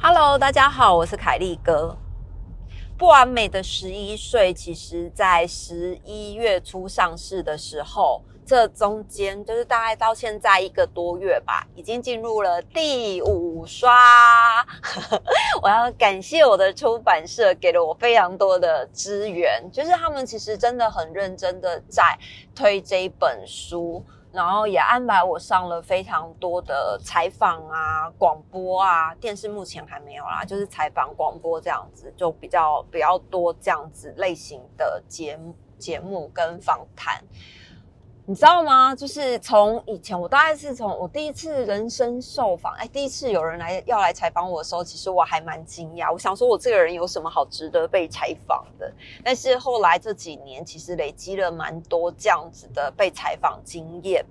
Hello，大家好，我是凯利哥。不完美的十一岁，其实在十一月初上市的时候。这中间就是大概到现在一个多月吧，已经进入了第五刷。我要感谢我的出版社给了我非常多的资源，就是他们其实真的很认真的在推这一本书，然后也安排我上了非常多的采访啊、广播啊、电视目前还没有啦，就是采访、广播这样子，就比较比较多这样子类型的节目节目跟访谈。你知道吗？就是从以前，我大概是从我第一次人生受访，哎，第一次有人来要来采访我的时候，其实我还蛮惊讶。我想说，我这个人有什么好值得被采访的？但是后来这几年，其实累积了蛮多这样子的被采访经验。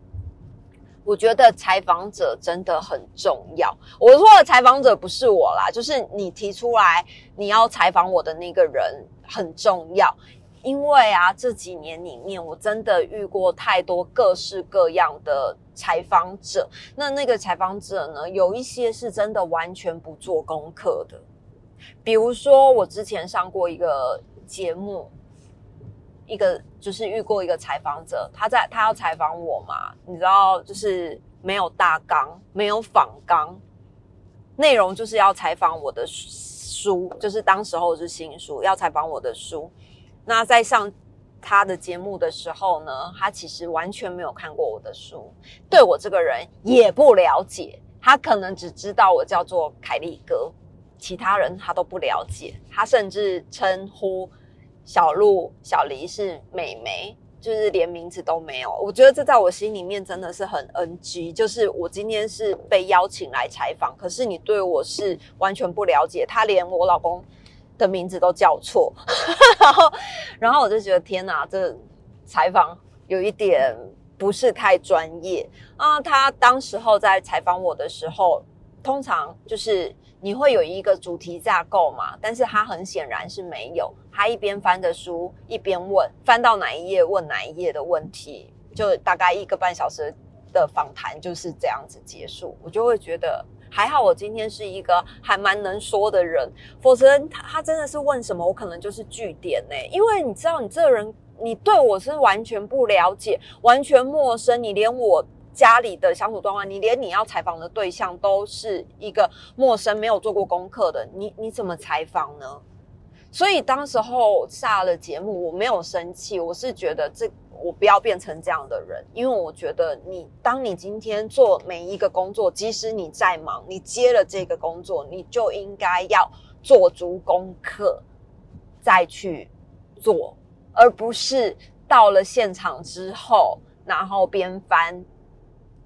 我觉得采访者真的很重要。我说的采访者不是我啦，就是你提出来你要采访我的那个人很重要。因为啊，这几年里面，我真的遇过太多各式各样的采访者。那那个采访者呢，有一些是真的完全不做功课的。比如说，我之前上过一个节目，一个就是遇过一个采访者，他在他要采访我嘛，你知道，就是没有大纲，没有访纲，内容就是要采访我的书，就是当时候是新书，要采访我的书。那在上他的节目的时候呢，他其实完全没有看过我的书，对我这个人也不了解。他可能只知道我叫做凯利哥，其他人他都不了解。他甚至称呼小鹿、小黎是美眉，就是连名字都没有。我觉得这在我心里面真的是很 NG。就是我今天是被邀请来采访，可是你对我是完全不了解。他连我老公。的名字都叫错，然后，然后我就觉得天哪，这采访有一点不是太专业啊。他当时候在采访我的时候，通常就是你会有一个主题架构嘛，但是他很显然是没有，他一边翻着书一边问，翻到哪一页问哪一页的问题，就大概一个半小时的访谈就是这样子结束，我就会觉得。还好我今天是一个还蛮能说的人，否则他他真的是问什么，我可能就是据点呢。因为你知道，你这个人，你对我是完全不了解，完全陌生，你连我家里的相处状况，你连你要采访的对象都是一个陌生，没有做过功课的，你你怎么采访呢？所以当时候下了节目，我没有生气，我是觉得这。我不要变成这样的人，因为我觉得你，当你今天做每一个工作，即使你再忙，你接了这个工作，你就应该要做足功课再去做，而不是到了现场之后，然后边翻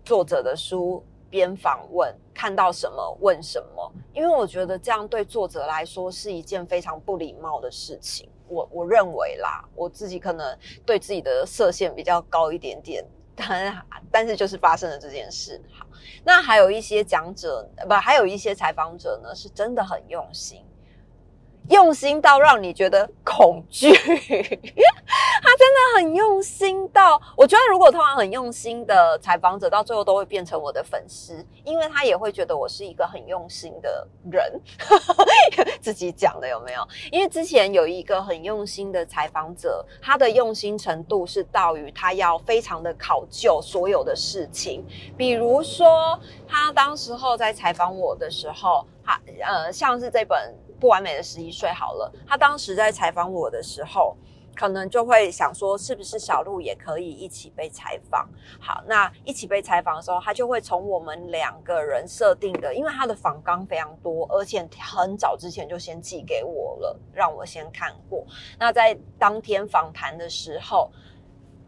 作者的书边访问，看到什么问什么。因为我觉得这样对作者来说是一件非常不礼貌的事情。我我认为啦，我自己可能对自己的设限比较高一点点，但但是就是发生了这件事。哈，那还有一些讲者，不，还有一些采访者呢，是真的很用心。用心到让你觉得恐惧，他真的很用心到，我觉得如果通常很用心的采访者，到最后都会变成我的粉丝，因为他也会觉得我是一个很用心的人。自己讲的有没有？因为之前有一个很用心的采访者，他的用心程度是到于他要非常的考究所有的事情，比如说他当时候在采访我的时候，他呃，像是这本。不完美的十一岁好了，他当时在采访我的时候，可能就会想说，是不是小鹿也可以一起被采访？好，那一起被采访的时候，他就会从我们两个人设定的，因为他的访纲非常多，而且很早之前就先寄给我了，让我先看过。那在当天访谈的时候，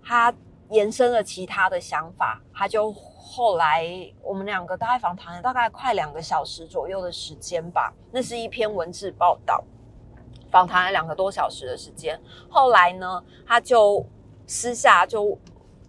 他延伸了其他的想法，他就。后来我们两个大概访谈了大概快两个小时左右的时间吧，那是一篇文字报道，访谈了两个多小时的时间。后来呢，他就私下就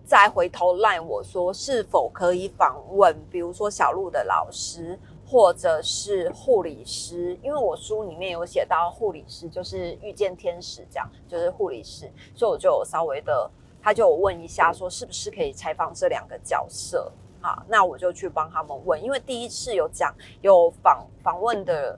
再回头赖我说，是否可以访问，比如说小鹿的老师，或者是护理师，因为我书里面有写到护理师就是遇见天使，这样就是护理师，所以我就稍微的，他就问一下说是不是可以采访这两个角色，好，那我就去帮他们问，因为第一次有讲有访访问的。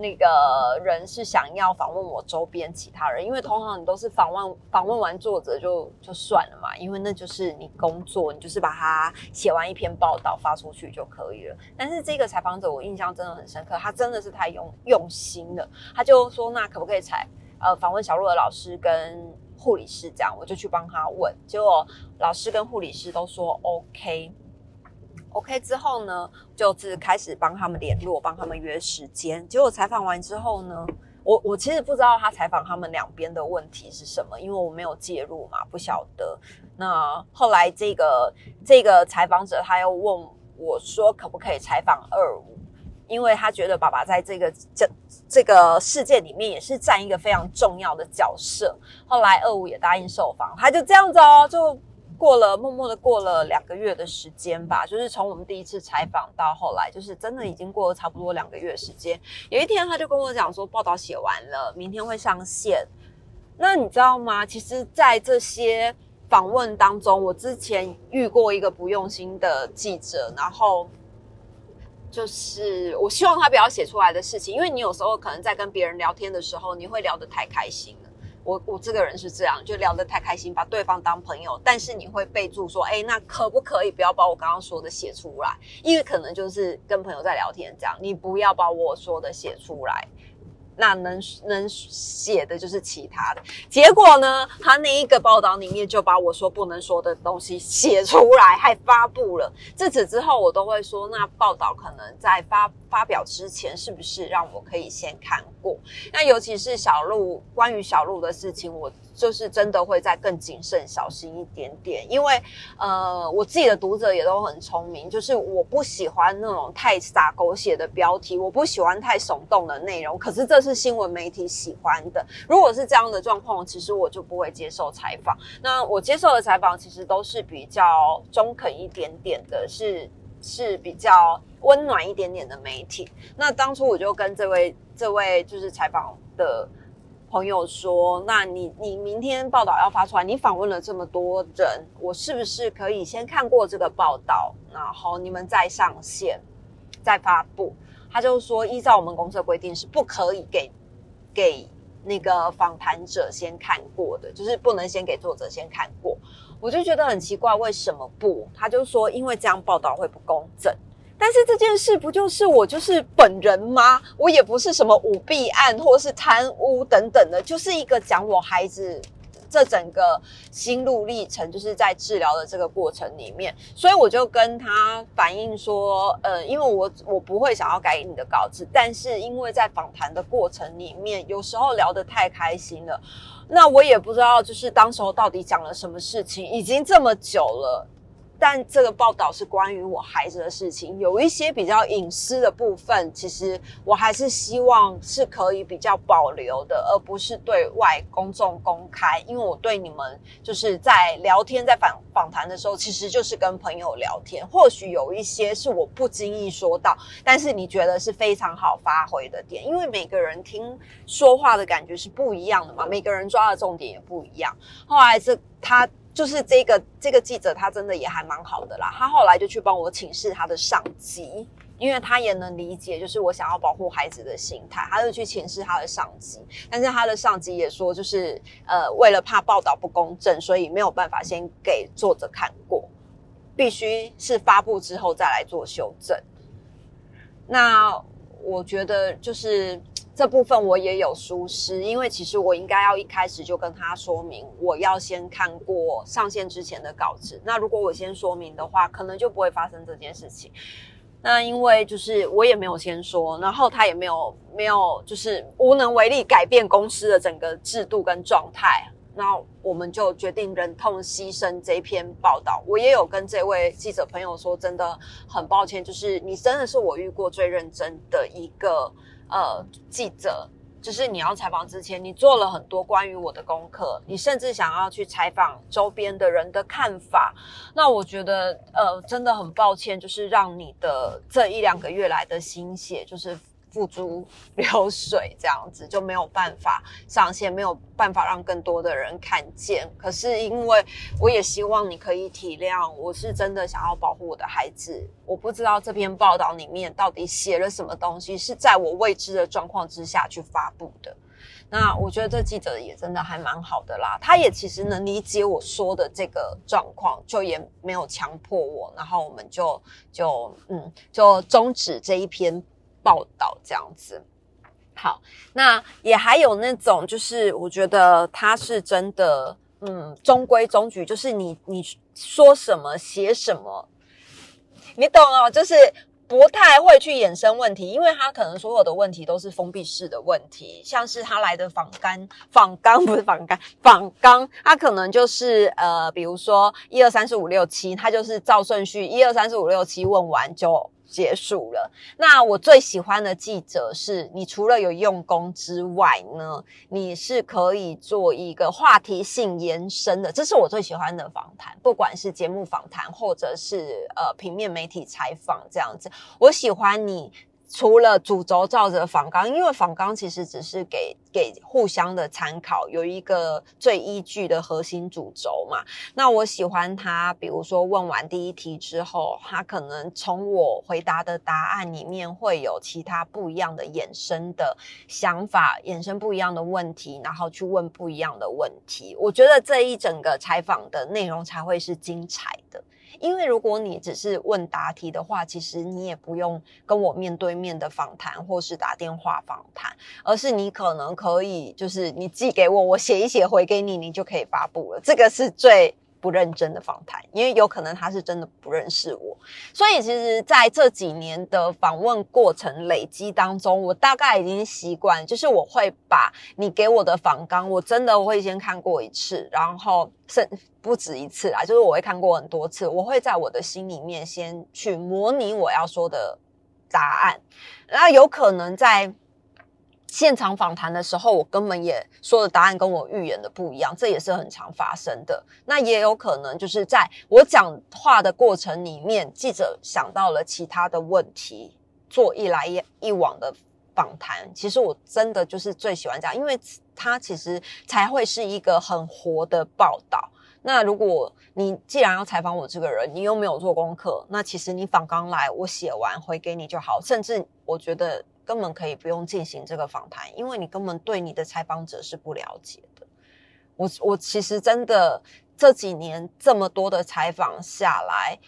那个人是想要访问我周边其他人，因为通常你都是访问访问完作者就就算了嘛，因为那就是你工作，你就是把它写完一篇报道发出去就可以了。但是这个采访者我印象真的很深刻，他真的是太用用心了，他就说那可不可以采呃访问小鹿的老师跟护理师这样，我就去帮他问，结果老师跟护理师都说 OK。OK 之后呢，就是开始帮他们联络，帮他们约时间。结果采访完之后呢，我我其实不知道他采访他们两边的问题是什么，因为我没有介入嘛，不晓得。那后来这个这个采访者他又问我说，可不可以采访二五？因为他觉得爸爸在这个这这个事件里面也是占一个非常重要的角色。后来二五也答应受访，他就这样子哦，就。过了，默默的过了两个月的时间吧，就是从我们第一次采访到后来，就是真的已经过了差不多两个月时间。有一天，他就跟我讲说，报道写完了，明天会上线。那你知道吗？其实，在这些访问当中，我之前遇过一个不用心的记者，然后就是我希望他不要写出来的事情，因为你有时候可能在跟别人聊天的时候，你会聊得太开心了。我我这个人是这样，就聊得太开心，把对方当朋友，但是你会备注说，哎，那可不可以不要把我刚刚说的写出来？因为可能就是跟朋友在聊天这样，你不要把我说的写出来。那能能写的就是其他的，结果呢，他那一个报道里面就把我说不能说的东西写出来，还发布了。自此之后，我都会说，那报道可能在发发表之前，是不是让我可以先看过？那尤其是小鹿，关于小鹿的事情，我。就是真的会再更谨慎小心一点点，因为呃，我自己的读者也都很聪明，就是我不喜欢那种太洒狗血的标题，我不喜欢太耸动的内容。可是这是是新闻媒体喜欢的，如果是这样的状况，其实我就不会接受采访。那我接受的采访其实都是比较中肯一点点的，是是比较温暖一点点的媒体。那当初我就跟这位这位就是采访的。朋友说：“那你你明天报道要发出来，你访问了这么多人，我是不是可以先看过这个报道，然后你们再上线，再发布？”他就说：“依照我们公司的规定，是不可以给给那个访谈者先看过的，就是不能先给作者先看过。”我就觉得很奇怪，为什么不？他就说：“因为这样报道会不公正。”但是这件事不就是我就是本人吗？我也不是什么舞弊案或是贪污等等的，就是一个讲我孩子这整个心路历程，就是在治疗的这个过程里面，所以我就跟他反映说，呃，因为我我不会想要改你的稿子，但是因为在访谈的过程里面，有时候聊得太开心了，那我也不知道就是当时候到底讲了什么事情，已经这么久了。但这个报道是关于我孩子的事情，有一些比较隐私的部分，其实我还是希望是可以比较保留的，而不是对外公众公开。因为我对你们就是在聊天、在访访谈的时候，其实就是跟朋友聊天。或许有一些是我不经意说到，但是你觉得是非常好发挥的点，因为每个人听说话的感觉是不一样的嘛，每个人抓的重点也不一样。后来这他。就是这个这个记者，他真的也还蛮好的啦。他后来就去帮我请示他的上级，因为他也能理解，就是我想要保护孩子的心态，他就去请示他的上级。但是他的上级也说，就是呃，为了怕报道不公正，所以没有办法先给作者看过，必须是发布之后再来做修正。那我觉得就是。这部分我也有疏失，因为其实我应该要一开始就跟他说明，我要先看过上线之前的稿子。那如果我先说明的话，可能就不会发生这件事情。那因为就是我也没有先说，然后他也没有没有就是无能为力改变公司的整个制度跟状态。那我们就决定忍痛牺牲这篇报道。我也有跟这位记者朋友说，真的很抱歉，就是你真的是我遇过最认真的一个。呃，记者就是你要采访之前，你做了很多关于我的功课，你甚至想要去采访周边的人的看法。那我觉得，呃，真的很抱歉，就是让你的这一两个月来的心血，就是。付诸 流水，这样子就没有办法上线，没有办法让更多的人看见。可是因为我也希望你可以体谅，我是真的想要保护我的孩子。我不知道这篇报道里面到底写了什么东西，是在我未知的状况之下去发布的。那我觉得这记者也真的还蛮好的啦，他也其实能理解我说的这个状况，就也没有强迫我，然后我们就就嗯就终止这一篇。报道这样子，好，那也还有那种，就是我觉得他是真的，嗯，中规中矩，就是你你说什么写什么，你懂哦，就是不太会去衍生问题，因为他可能所有的问题都是封闭式的问题，像是他来的访干访纲不是访干访纲，他可能就是呃，比如说一二三四五六七，他就是照顺序一二三四五六七问完就。结束了。那我最喜欢的记者是你，除了有用功之外呢，你是可以做一个话题性延伸的，这是我最喜欢的访谈，不管是节目访谈或者是呃平面媒体采访这样子，我喜欢你。除了主轴照着仿纲，因为仿纲其实只是给给互相的参考，有一个最依据的核心主轴嘛。那我喜欢他，比如说问完第一题之后，他可能从我回答的答案里面会有其他不一样的衍生的想法，衍生不一样的问题，然后去问不一样的问题。我觉得这一整个采访的内容才会是精彩的。因为如果你只是问答题的话，其实你也不用跟我面对面的访谈，或是打电话访谈，而是你可能可以，就是你寄给我，我写一写回给你，你就可以发布了。这个是最。不认真的访谈，因为有可能他是真的不认识我，所以其实在这几年的访问过程累积当中，我大概已经习惯，就是我会把你给我的访纲，我真的会先看过一次，然后甚不止一次啦，就是我会看过很多次，我会在我的心里面先去模拟我要说的答案，那有可能在。现场访谈的时候，我根本也说的答案跟我预言的不一样，这也是很常发生的。那也有可能就是在我讲话的过程里面，记者想到了其他的问题，做一来一一往的访谈。其实我真的就是最喜欢这样，因为它其实才会是一个很活的报道。那如果你既然要采访我这个人，你又没有做功课，那其实你访刚来，我写完回给你就好。甚至我觉得。根本可以不用进行这个访谈，因为你根本对你的采访者是不了解的。我我其实真的这几年这么多的采访下来，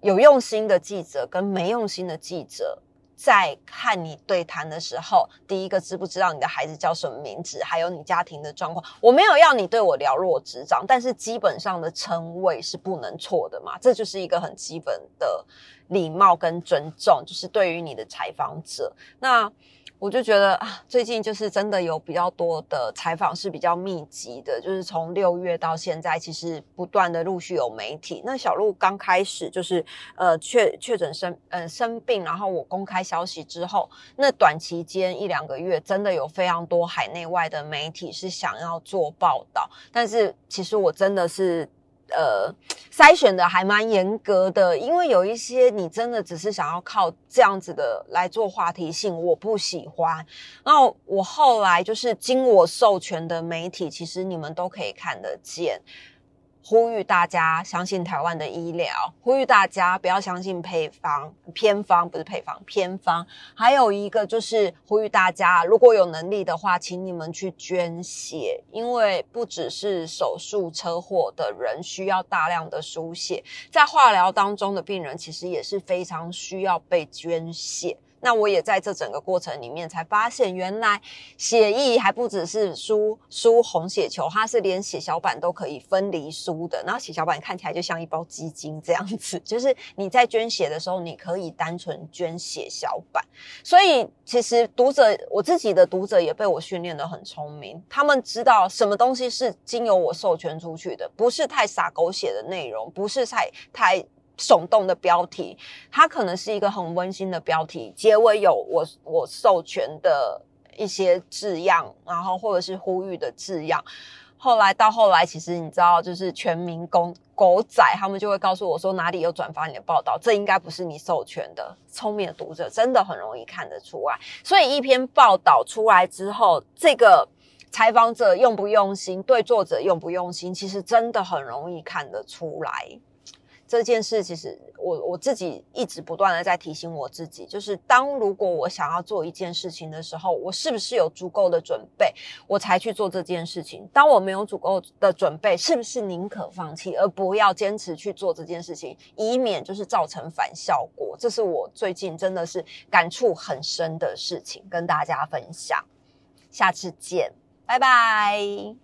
有用心的记者跟没用心的记者。在看你对谈的时候，第一个知不知道你的孩子叫什么名字，还有你家庭的状况。我没有要你对我了若指掌，但是基本上的称谓是不能错的嘛，这就是一个很基本的礼貌跟尊重，就是对于你的采访者那。我就觉得啊，最近就是真的有比较多的采访是比较密集的，就是从六月到现在，其实不断的陆续有媒体。那小鹿刚开始就是呃确确诊生嗯生病，然后我公开消息之后，那短期间一两个月，真的有非常多海内外的媒体是想要做报道，但是其实我真的是。呃，筛选的还蛮严格的，因为有一些你真的只是想要靠这样子的来做话题性，我不喜欢。那我后来就是经我授权的媒体，其实你们都可以看得见。呼吁大家相信台湾的医疗，呼吁大家不要相信配方偏方，不是配方偏方。还有一个就是呼吁大家，如果有能力的话，请你们去捐血，因为不只是手术车祸的人需要大量的输血，在化疗当中的病人其实也是非常需要被捐血。那我也在这整个过程里面才发现，原来血液还不只是输输红血球，它是连血小板都可以分离输的。然后血小板看起来就像一包鸡精这样子，就是你在捐血的时候，你可以单纯捐血小板。所以其实读者，我自己的读者也被我训练的很聪明，他们知道什么东西是经由我授权出去的，不是太洒狗血的内容，不是太太。耸动的标题，它可能是一个很温馨的标题，结尾有我我授权的一些字样，然后或者是呼吁的字样。后来到后来，其实你知道，就是全民公狗仔，他们就会告诉我说哪里有转发你的报道，这应该不是你授权的。聪明的读者真的很容易看得出来，所以一篇报道出来之后，这个采访者用不用心，对作者用不用心，其实真的很容易看得出来。这件事其实我我自己一直不断的在提醒我自己，就是当如果我想要做一件事情的时候，我是不是有足够的准备，我才去做这件事情？当我没有足够的准备，是不是宁可放弃，而不要坚持去做这件事情，以免就是造成反效果？这是我最近真的是感触很深的事情，跟大家分享。下次见，拜拜。